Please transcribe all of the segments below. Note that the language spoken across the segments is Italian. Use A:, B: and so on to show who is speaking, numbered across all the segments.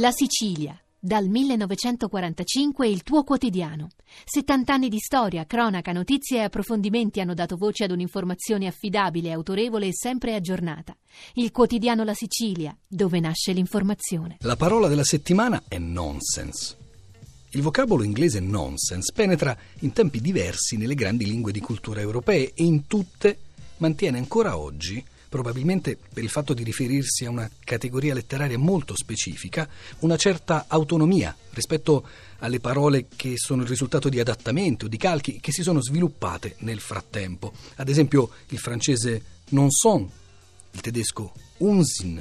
A: La Sicilia, dal 1945 il tuo quotidiano. 70 anni di storia, cronaca, notizie e approfondimenti hanno dato voce ad un'informazione affidabile, autorevole e sempre aggiornata. Il quotidiano La Sicilia, dove nasce l'informazione.
B: La parola della settimana è nonsense. Il vocabolo inglese nonsense penetra in tempi diversi nelle grandi lingue di cultura europee e in tutte mantiene ancora oggi probabilmente per il fatto di riferirsi a una categoria letteraria molto specifica, una certa autonomia rispetto alle parole che sono il risultato di adattamenti o di calchi che si sono sviluppate nel frattempo. Ad esempio il francese non son, il tedesco unsinn,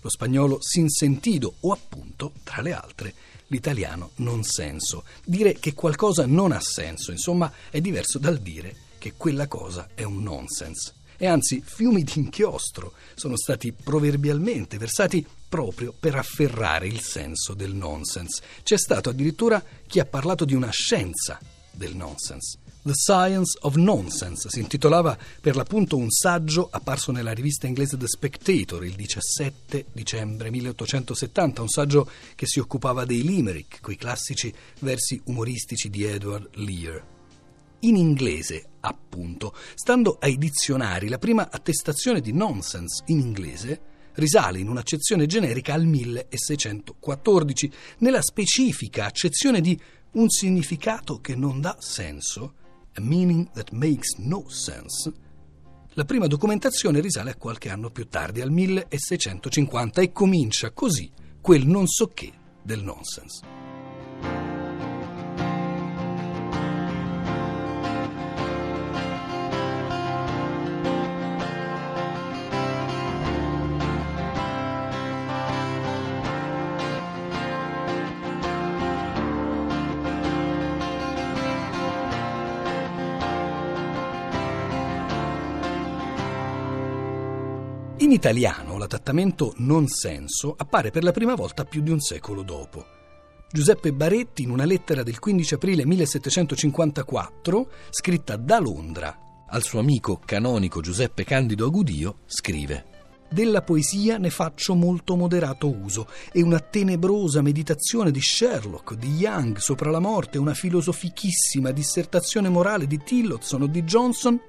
B: lo spagnolo sin sentido o appunto, tra le altre, l'italiano non senso. Dire che qualcosa non ha senso, insomma, è diverso dal dire che quella cosa è un nonsense e anzi fiumi di inchiostro sono stati proverbialmente versati proprio per afferrare il senso del nonsense. C'è stato addirittura chi ha parlato di una scienza del nonsense. The Science of Nonsense si intitolava per l'appunto un saggio apparso nella rivista inglese The Spectator il 17 dicembre 1870, un saggio che si occupava dei limerick, quei classici versi umoristici di Edward Lear in inglese, appunto. Stando ai dizionari, la prima attestazione di nonsense in inglese risale in un'accezione generica al 1614, nella specifica accezione di un significato che non dà senso, a meaning that makes no sense. La prima documentazione risale a qualche anno più tardi, al 1650, e comincia così quel non so che del nonsense. In italiano l'adattamento non senso appare per la prima volta più di un secolo dopo. Giuseppe Baretti, in una lettera del 15 aprile 1754, scritta da Londra al suo amico canonico Giuseppe Candido Agudio, scrive della poesia ne faccio molto moderato uso e una tenebrosa meditazione di Sherlock, di Young sopra la morte, una filosofichissima dissertazione morale di Tillotson o di Johnson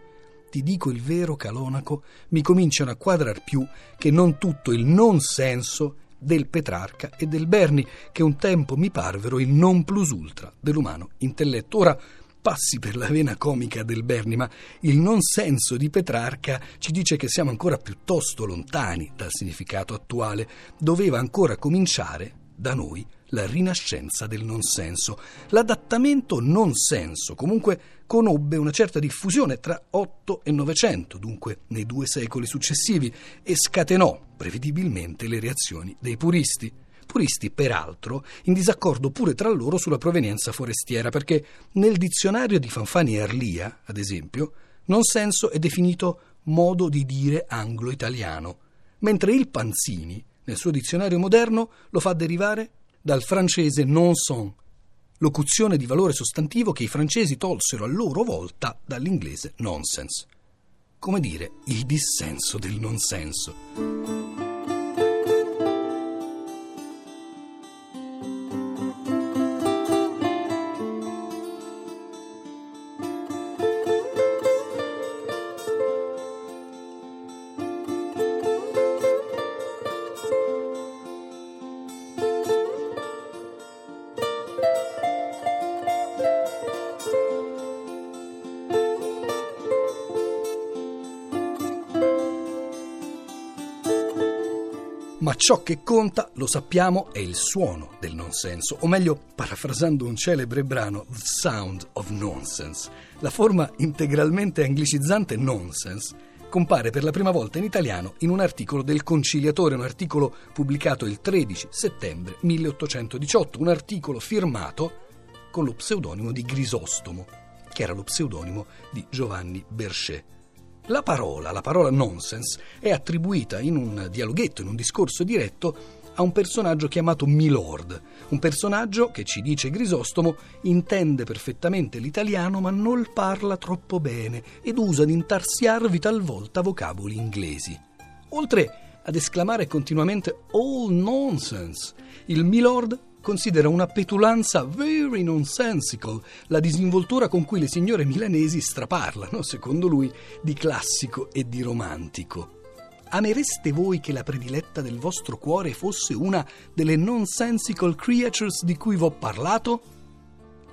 B: ti dico il vero, Calonaco, mi cominciano a quadrar più che non tutto il non senso del Petrarca e del Berni, che un tempo mi parvero il non plus ultra dell'umano intelletto. Ora passi per la vena comica del Berni, ma il non senso di Petrarca ci dice che siamo ancora piuttosto lontani dal significato attuale. Doveva ancora cominciare da noi la rinascenza del non senso. L'adattamento non senso comunque conobbe una certa diffusione tra 8 e 900, dunque nei due secoli successivi, e scatenò prevedibilmente le reazioni dei puristi. Puristi, peraltro, in disaccordo pure tra loro sulla provenienza forestiera, perché nel dizionario di Fanfani e Arlia, ad esempio, non senso è definito modo di dire anglo-italiano, mentre il Panzini, nel suo dizionario moderno, lo fa derivare dal francese non son, locuzione di valore sostantivo che i francesi tolsero a loro volta dall'inglese nonsense. Come dire, il dissenso del non Ma ciò che conta, lo sappiamo, è il suono del nonsenso, o meglio, parafrasando un celebre brano, The Sound of Nonsense. La forma integralmente anglicizzante nonsense compare per la prima volta in italiano in un articolo del Conciliatore, un articolo pubblicato il 13 settembre 1818, un articolo firmato con lo pseudonimo di Grisostomo, che era lo pseudonimo di Giovanni Berchet. La parola, la parola nonsense, è attribuita in un dialoghetto, in un discorso diretto, a un personaggio chiamato Milord, un personaggio che ci dice Grisostomo intende perfettamente l'italiano ma non parla troppo bene ed usa di intarsiarvi talvolta vocaboli inglesi. Oltre ad esclamare continuamente All nonsense. Il Milord considera una petulanza very nonsensical la disinvoltura con cui le signore milanesi straparlano, secondo lui, di classico e di romantico. Amereste voi che la prediletta del vostro cuore fosse una delle nonsensical creatures di cui vi ho parlato?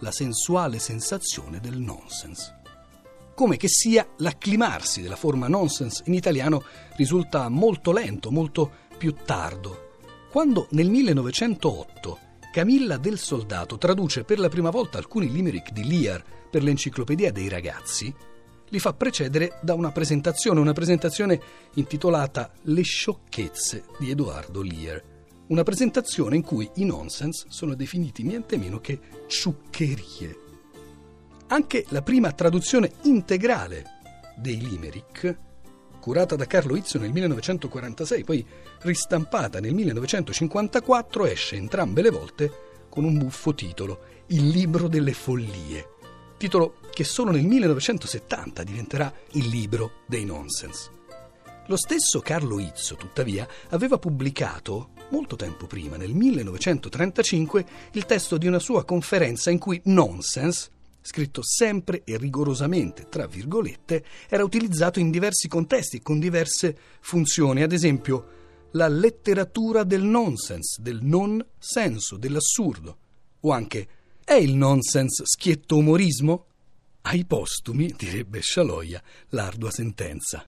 B: La sensuale sensazione del nonsense. Come che sia l'acclimarsi della forma nonsense in italiano risulta molto lento, molto più tardo. Quando nel 1908 Camilla del Soldato traduce per la prima volta alcuni limerick di Lear per l'Enciclopedia dei ragazzi, li fa precedere da una presentazione, una presentazione intitolata Le sciocchezze di Edoardo Lear. Una presentazione in cui i nonsense sono definiti niente meno che ciuccherie. Anche la prima traduzione integrale dei limerick curata da Carlo Izzo nel 1946, poi ristampata nel 1954, esce entrambe le volte con un buffo titolo, Il libro delle follie, titolo che solo nel 1970 diventerà il libro dei nonsense. Lo stesso Carlo Izzo, tuttavia, aveva pubblicato, molto tempo prima, nel 1935, il testo di una sua conferenza in cui nonsense scritto sempre e rigorosamente tra virgolette, era utilizzato in diversi contesti, con diverse funzioni, ad esempio la letteratura del nonsense, del non senso, dell'assurdo, o anche è il nonsense schietto umorismo? Ai postumi, direbbe Scialoia, l'ardua sentenza.